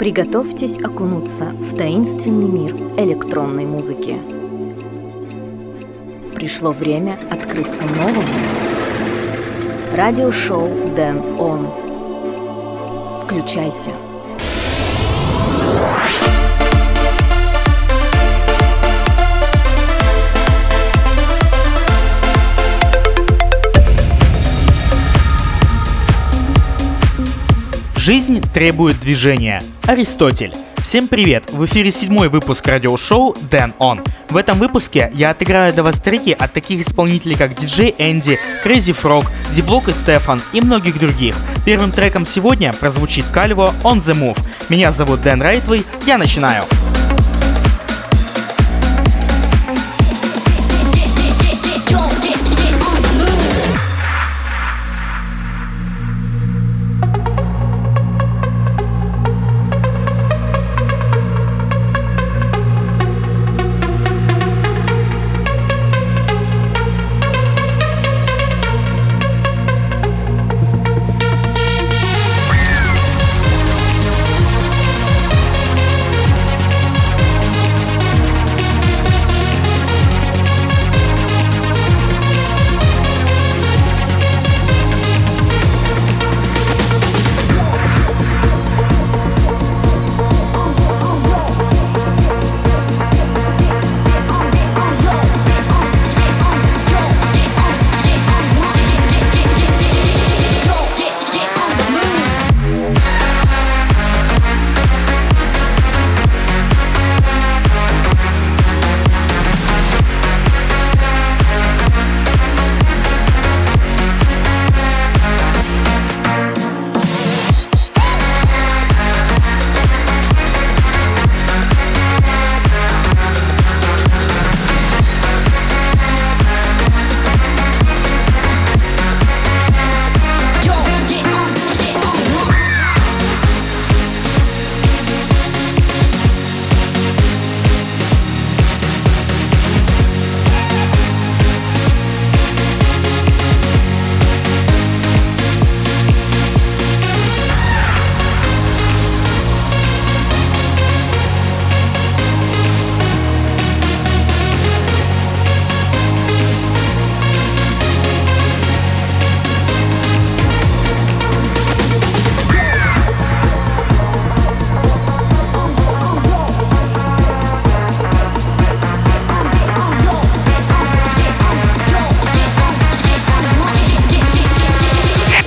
Приготовьтесь окунуться в таинственный мир электронной музыки. Пришло время открыться новому. Радиошоу Дэн Он. Включайся. Жизнь требует движения. Аристотель. Всем привет! В эфире седьмой выпуск радиошоу Дэн Он. В этом выпуске я отыграю для вас треки от таких исполнителей, как DJ Энди, Crazy Frog, Диблок и Стефан и многих других. Первым треком сегодня прозвучит Кальво On The Move. Меня зовут Дэн Райтвей, я начинаю.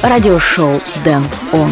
Радиошоу Дэн Он.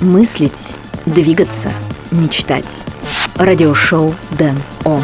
Мыслить, двигаться, мечтать. Радиошоу Дэн Он.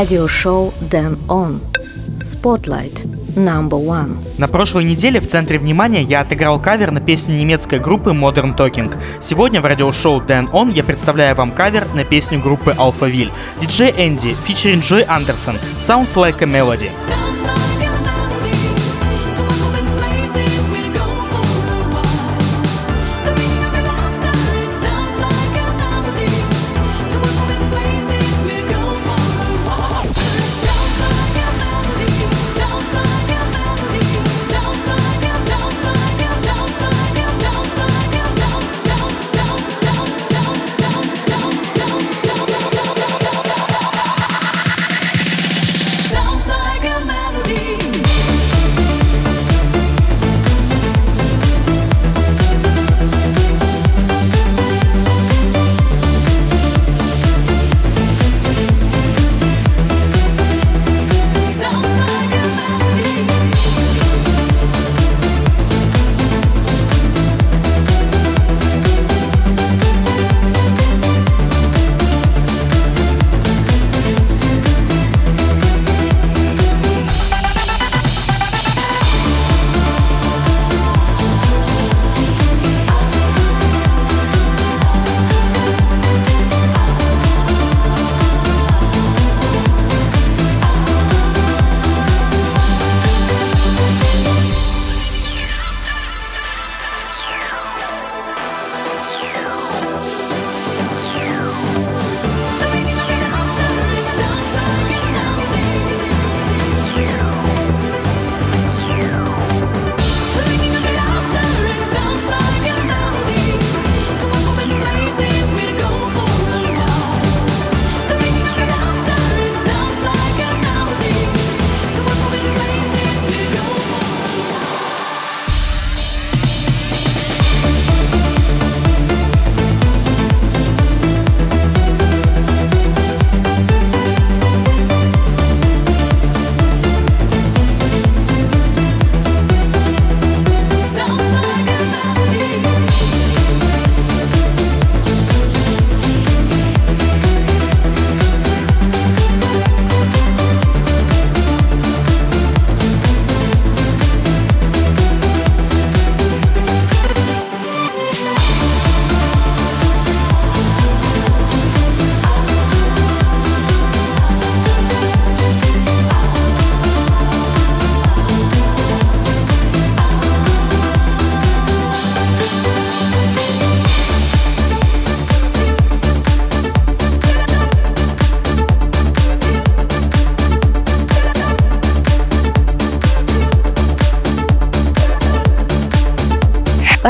Радиошоу Дэн Он. Spotlight Number One. На прошлой неделе в центре внимания я отыграл кавер на песню немецкой группы Modern Talking. Сегодня в радиошоу Дэн Он я представляю вам кавер на песню группы Alphaville. Диджей Энди, фичеринг Джой Андерсон, Sounds Like a Melody.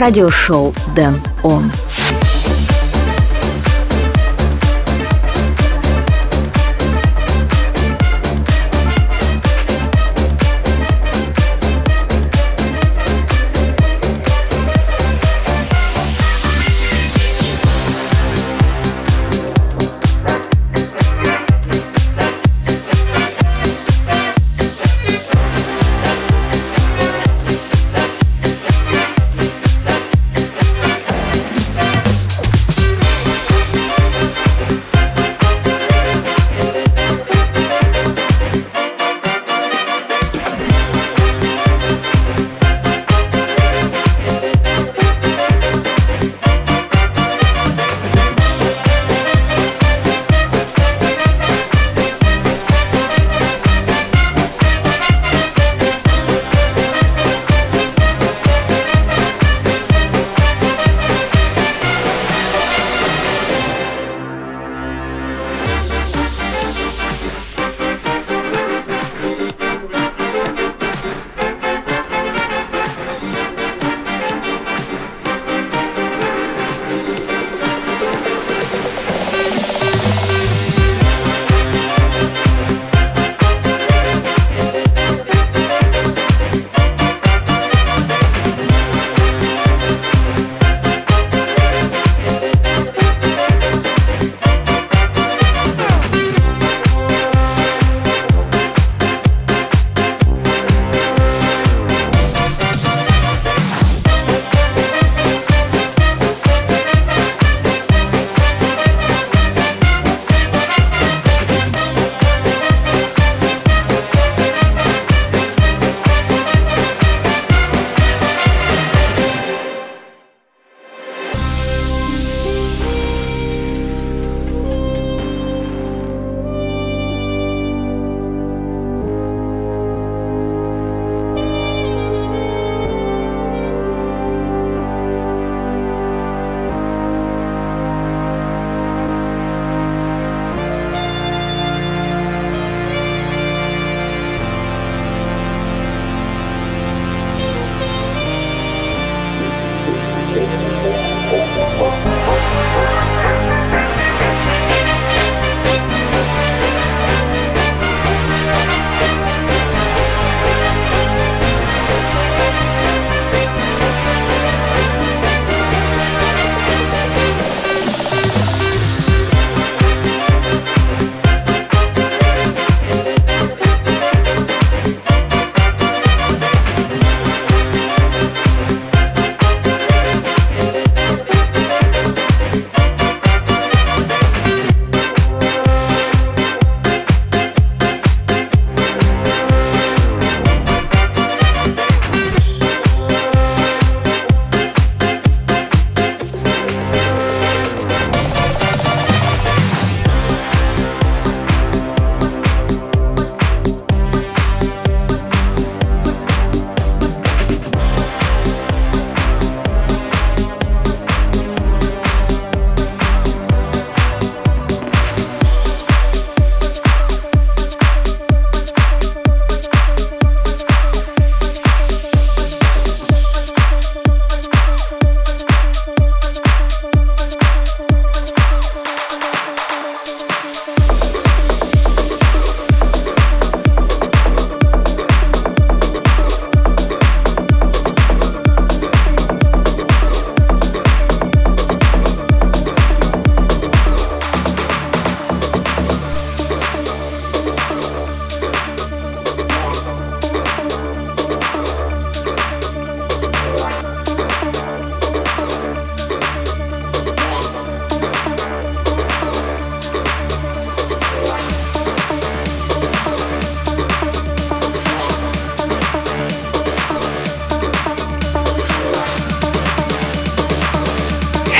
Радиошоу Дэн Он.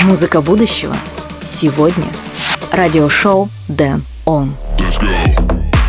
Музыка будущего сегодня. Радиошоу Дэн Он. Let's go.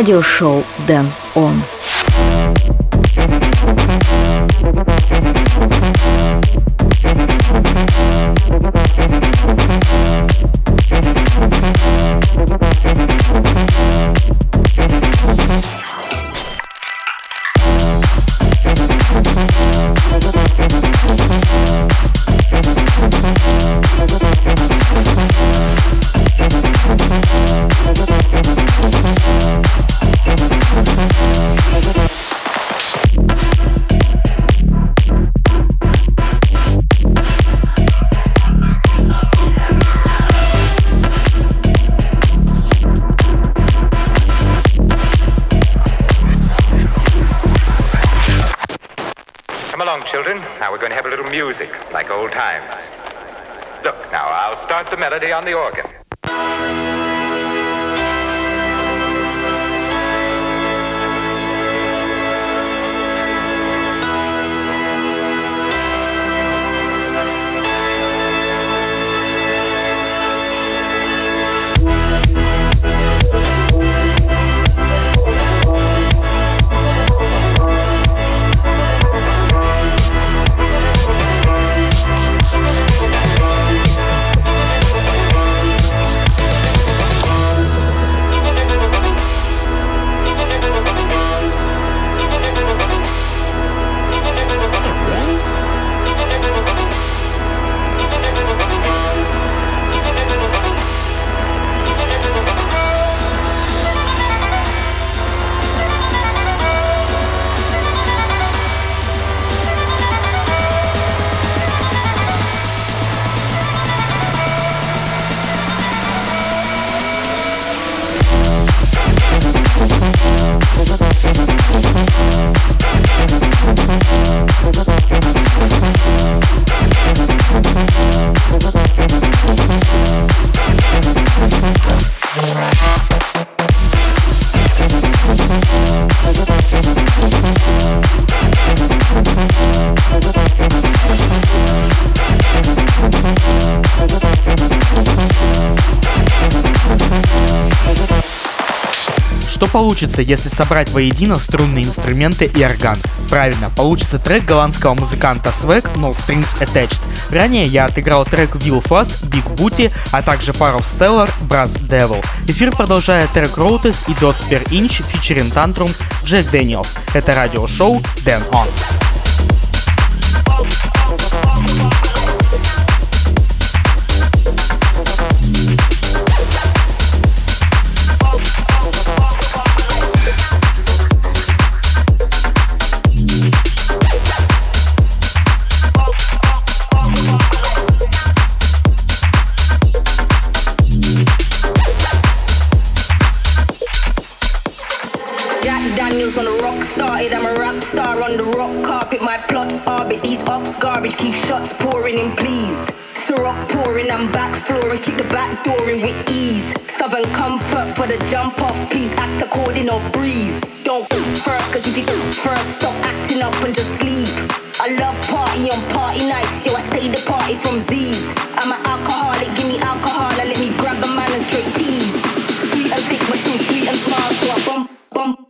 Радиошоу Дэн Он. like old times. Look, now I'll start the melody on the organ. Что получится, если собрать воедино струнные инструменты и орган? Правильно, получится трек голландского музыканта Swag No Strings Attached. Ранее я отыграл трек Will Fast, Big Booty, а также пару Stellar, Brass Devil. Эфир продолжает трек Routes и Dots Per Inch фичерин Tantrum Джек Дэниелс. Это радиошоу Dan On. started, I'm a rap star on the rock carpet. My plots are, but these ops garbage keep shots pouring in, please. Syrup pouring, I'm back flooring, kick the back door in with ease. Southern comfort for the jump off, please act according or breeze. Don't go first, cause if you go first, stop acting up and just leave. I love party on party nights, yo, I stay the party from Z's. I'm an alcoholic, give me alcohol, and let me grab a man and straight tease. Sweet and thick, but still sweet and smart, so I bump, bump.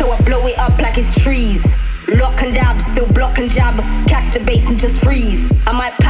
so I blow it up like it's trees. Lock and dab, still block and jab. Catch the bass and just freeze. I might pass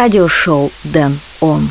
радиошоу «Дэн Он».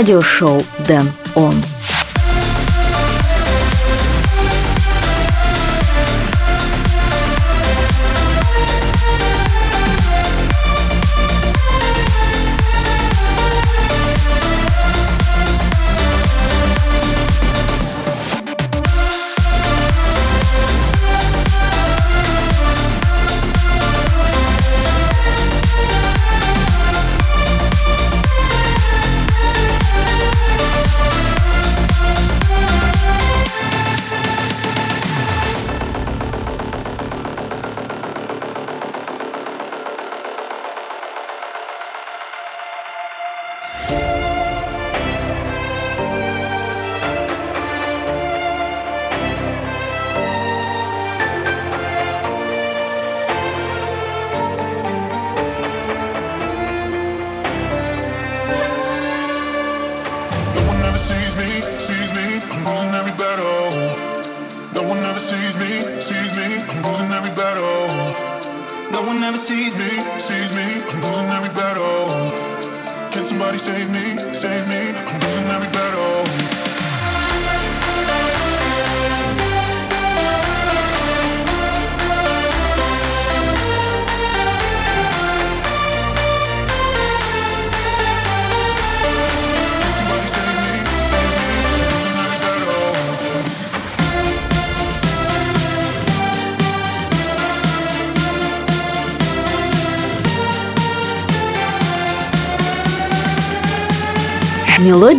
Радиошоу Дэн Он.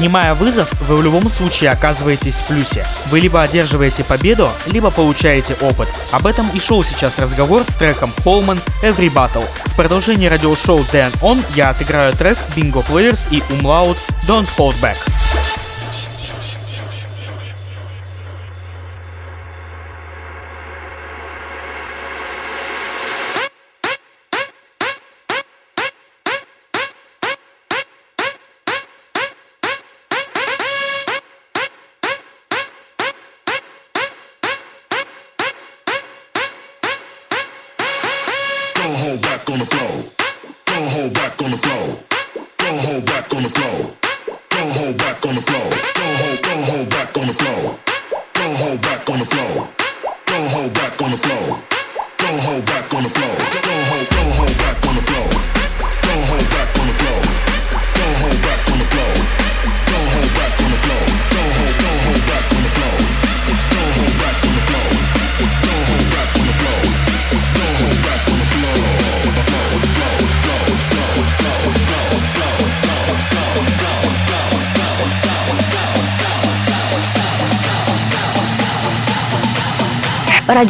Принимая вызов, вы в любом случае оказываетесь в плюсе. Вы либо одерживаете победу, либо получаете опыт. Об этом и шел сейчас разговор с треком Coleman Every Battle. В продолжении радиошоу Dan On я отыграю трек Bingo Players и Umlaut Don't Hold Back.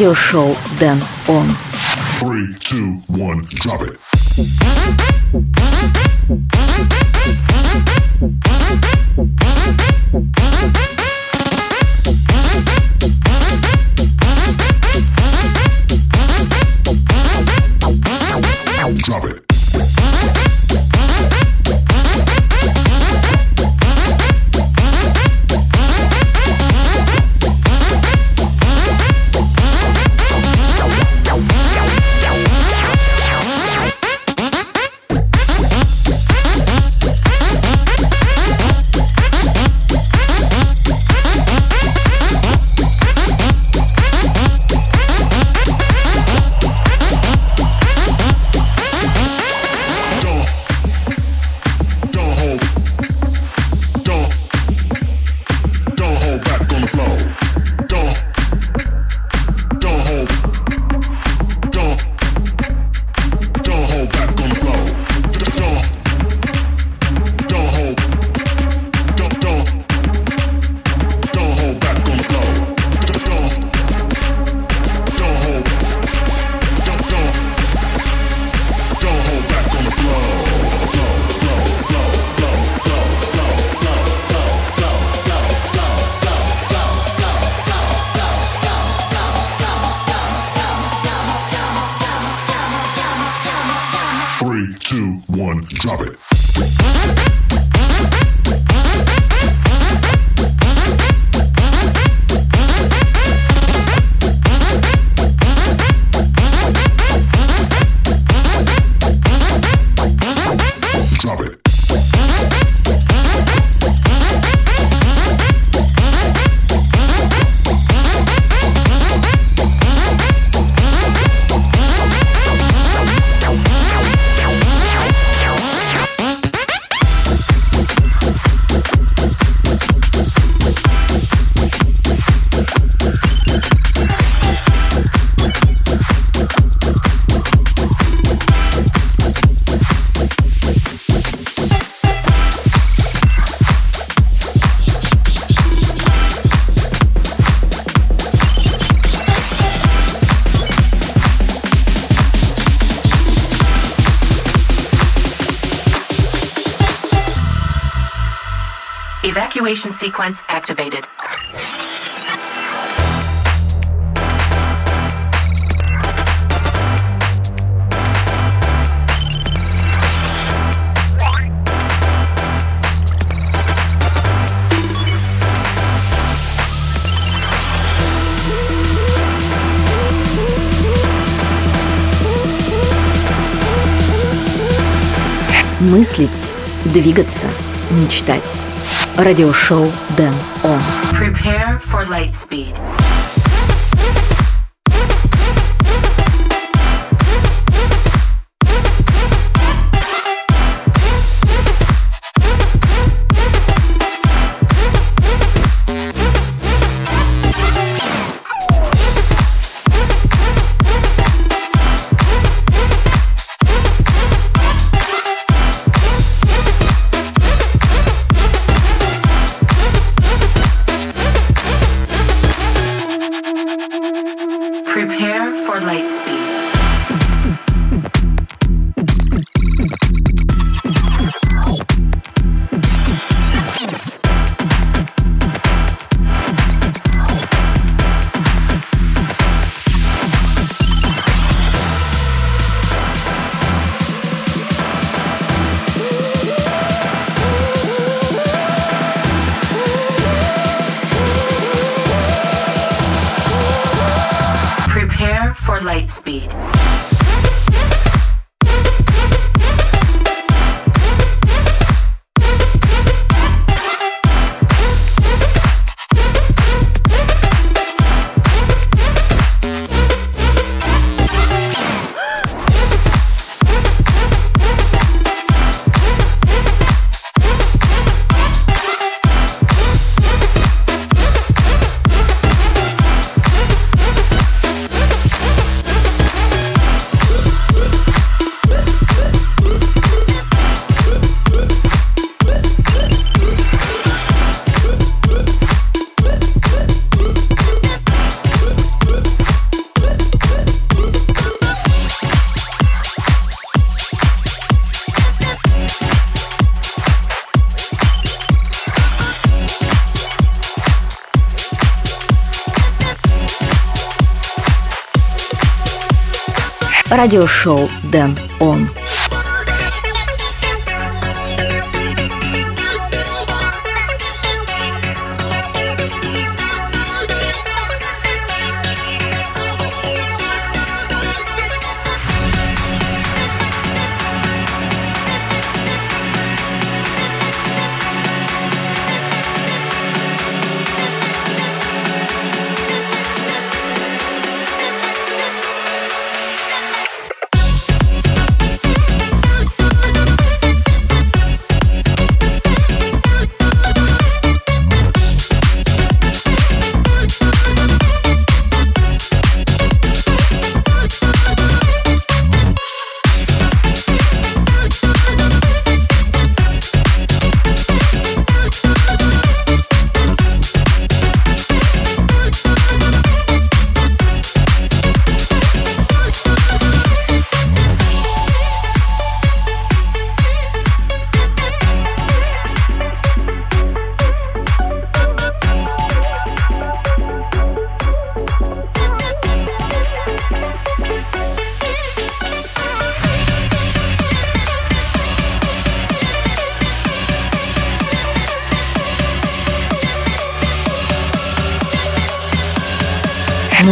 Радиошоу Дэн Он. Evacuation sequence activated. Мыслить, двигаться, мечтать. Радиошоу Дэн Он. Prepare for light speed. Speed. Радиошоу Дэн Он.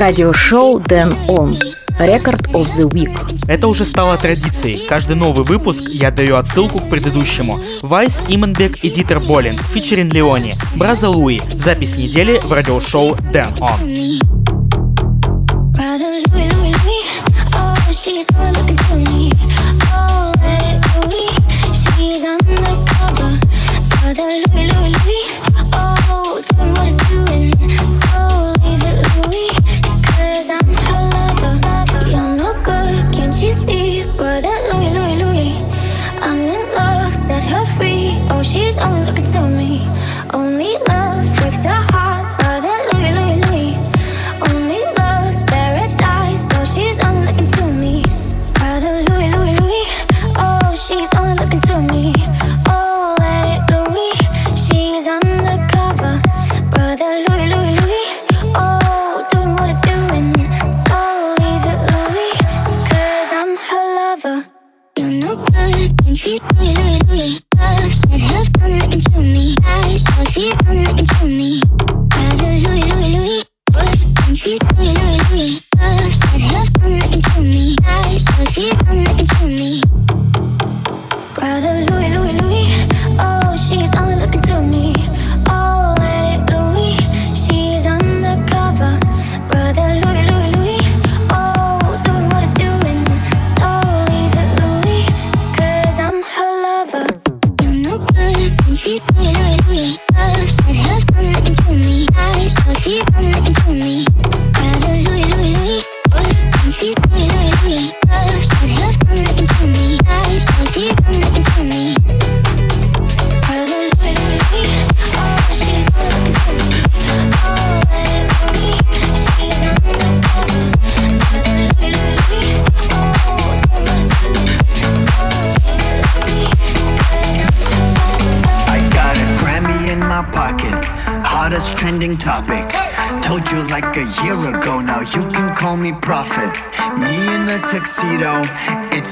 радиошоу Дэн Он. Рекорд of the Week. Это уже стало традицией. Каждый новый выпуск я даю отсылку к предыдущему. Вайс, Именбек и Дитер Болин, фичерин Леони, Браза Луи. Запись недели в радиошоу Дэн Он.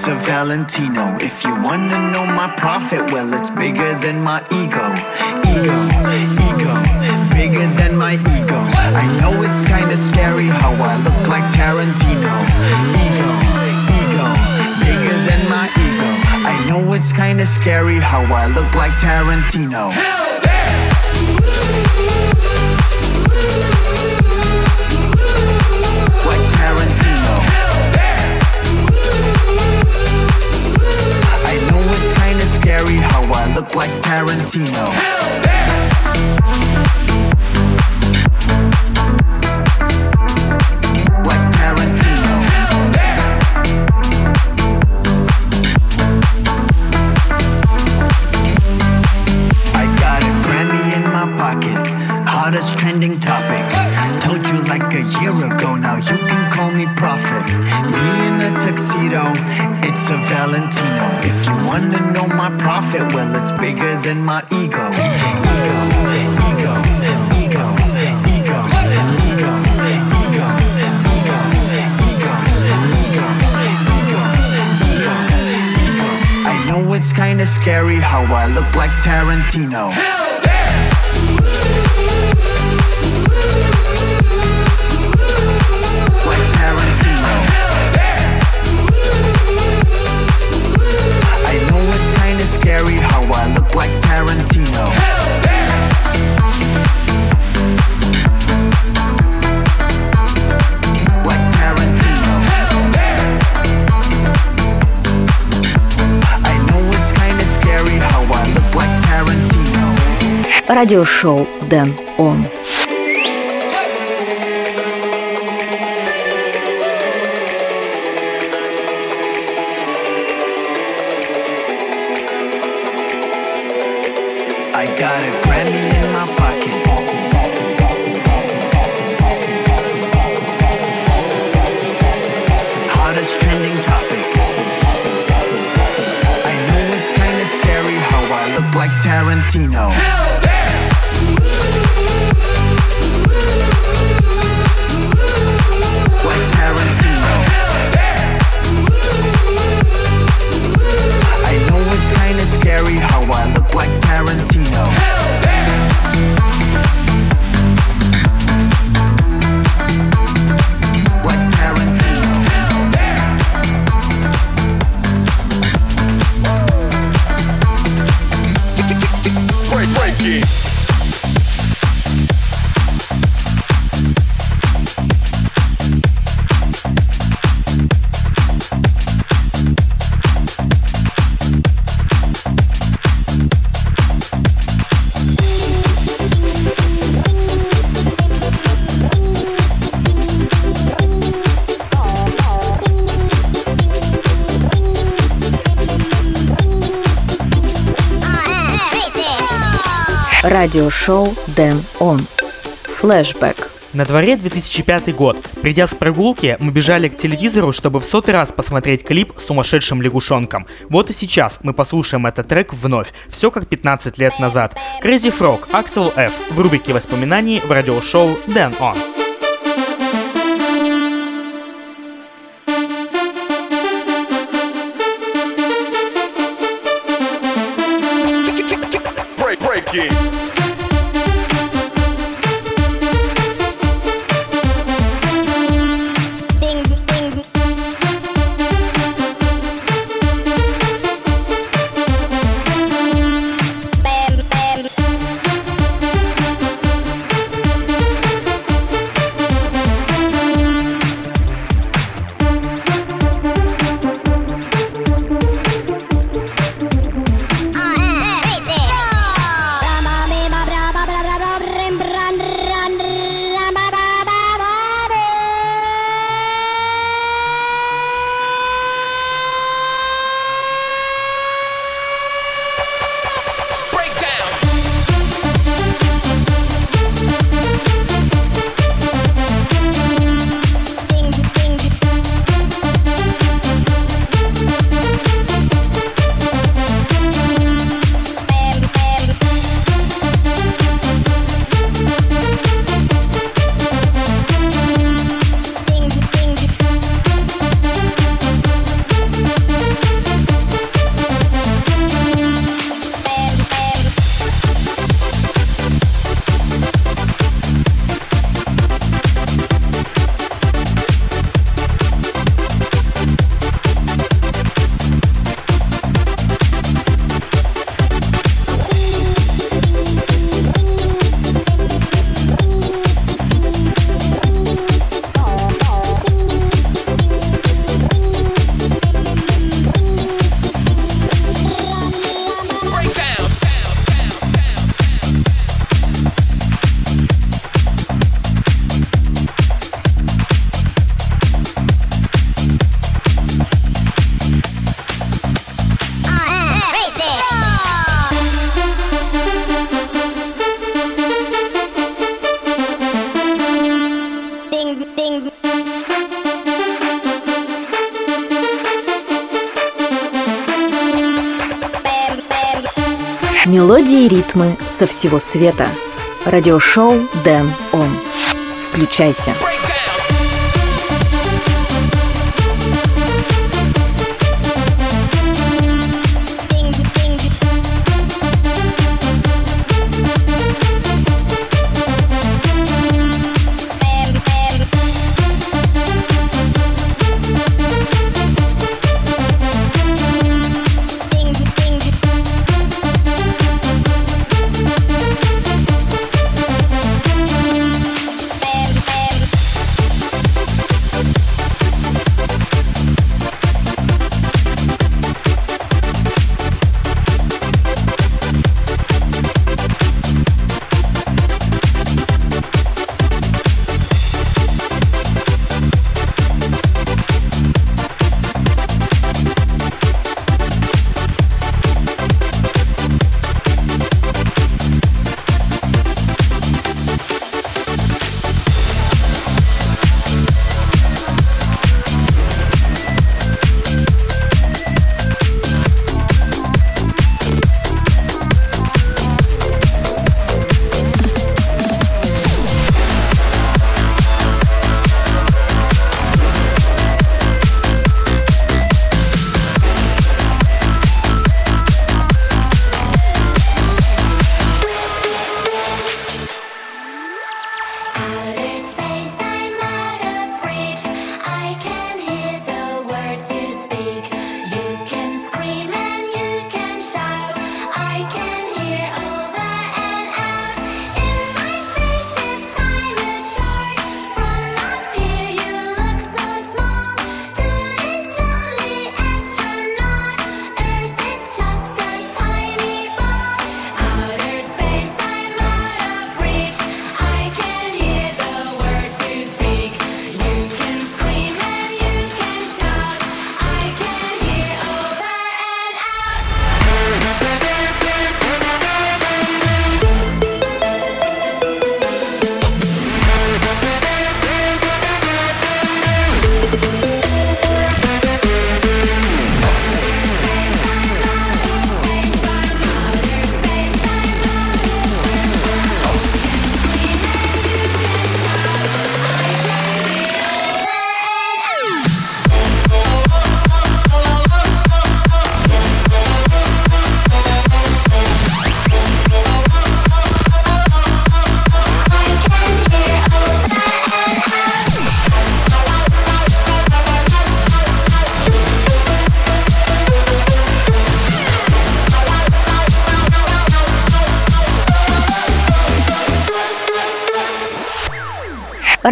a Valentino. If you wanna know my profit, well, it's bigger than my ego. Ego, ego, bigger than my ego. I know it's kinda scary how I look like Tarantino. Ego, ego, bigger than my ego. I know it's kinda scary how I look like Tarantino. Hell! like Tarantino. Hell bigger than my ego. Ego, ego, ego, ego, ego, ego, ego, ego, ego, ego, ego. I know it's kinda scary how I look like Tarantino. Hell! Радиошоу Дэн Он. Радиошоу Дэн Он. Флэшбэк. На дворе 2005 год. Придя с прогулки, мы бежали к телевизору, чтобы в сотый раз посмотреть клип с сумасшедшим лягушонком. Вот и сейчас мы послушаем этот трек вновь. Все как 15 лет назад. Crazy Frog, Axel F. В рубрике воспоминаний в радиошоу Дэн Он. Ритмы со всего света. Радиошоу Дэн Он. Включайся.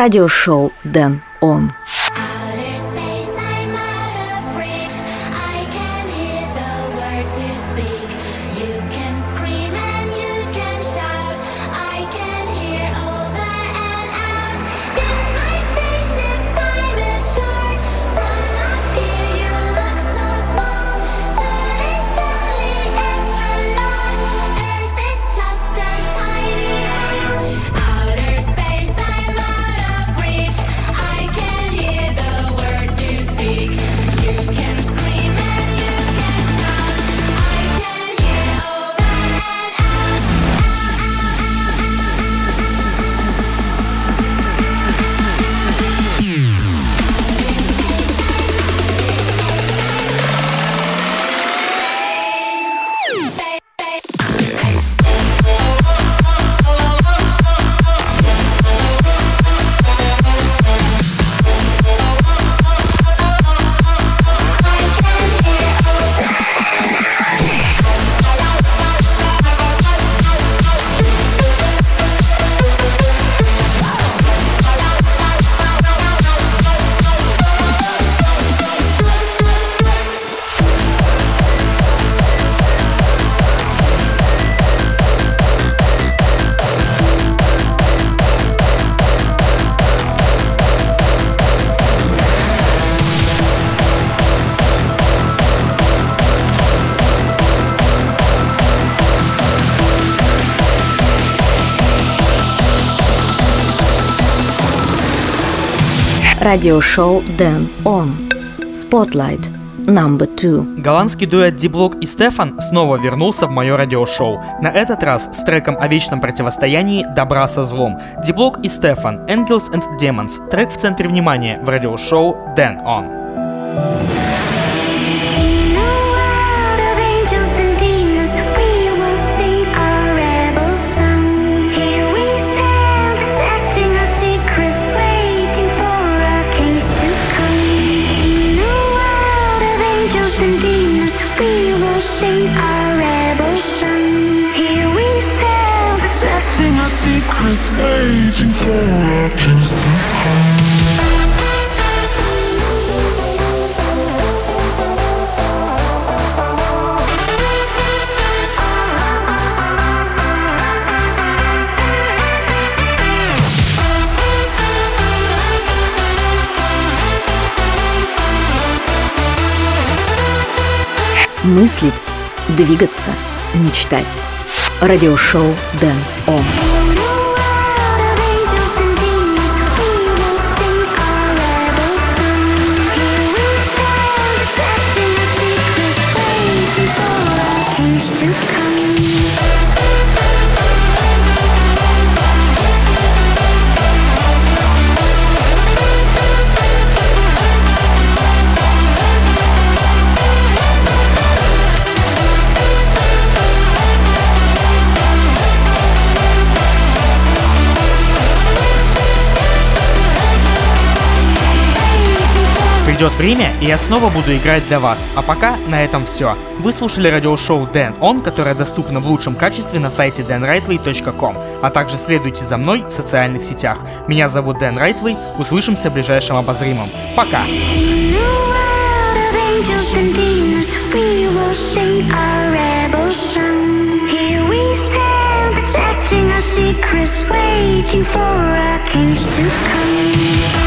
Радиошоу Дэн Он. Радиошоу Дэн Он. Spotlight. Number two. Голландский дуэт Диблок и Стефан снова вернулся в мое радиошоу. На этот раз с треком о вечном противостоянии добра со злом. Диблок и Стефан, Angels and Demons. Трек в центре внимания в радиошоу Then On. Waiting for our kings to come. Мыслить, двигаться, мечтать. Радиошоу Дэн Он. Придет время, и я снова буду играть для вас. А пока на этом все. Вы слушали радиошоу Дэн Он, которое доступно в лучшем качестве на сайте danrightway.com, а также следуйте за мной в социальных сетях. Меня зовут Дэн Райтвей, услышимся в ближайшем обозримом. Пока! Protecting our secrets, waiting for our kings to come.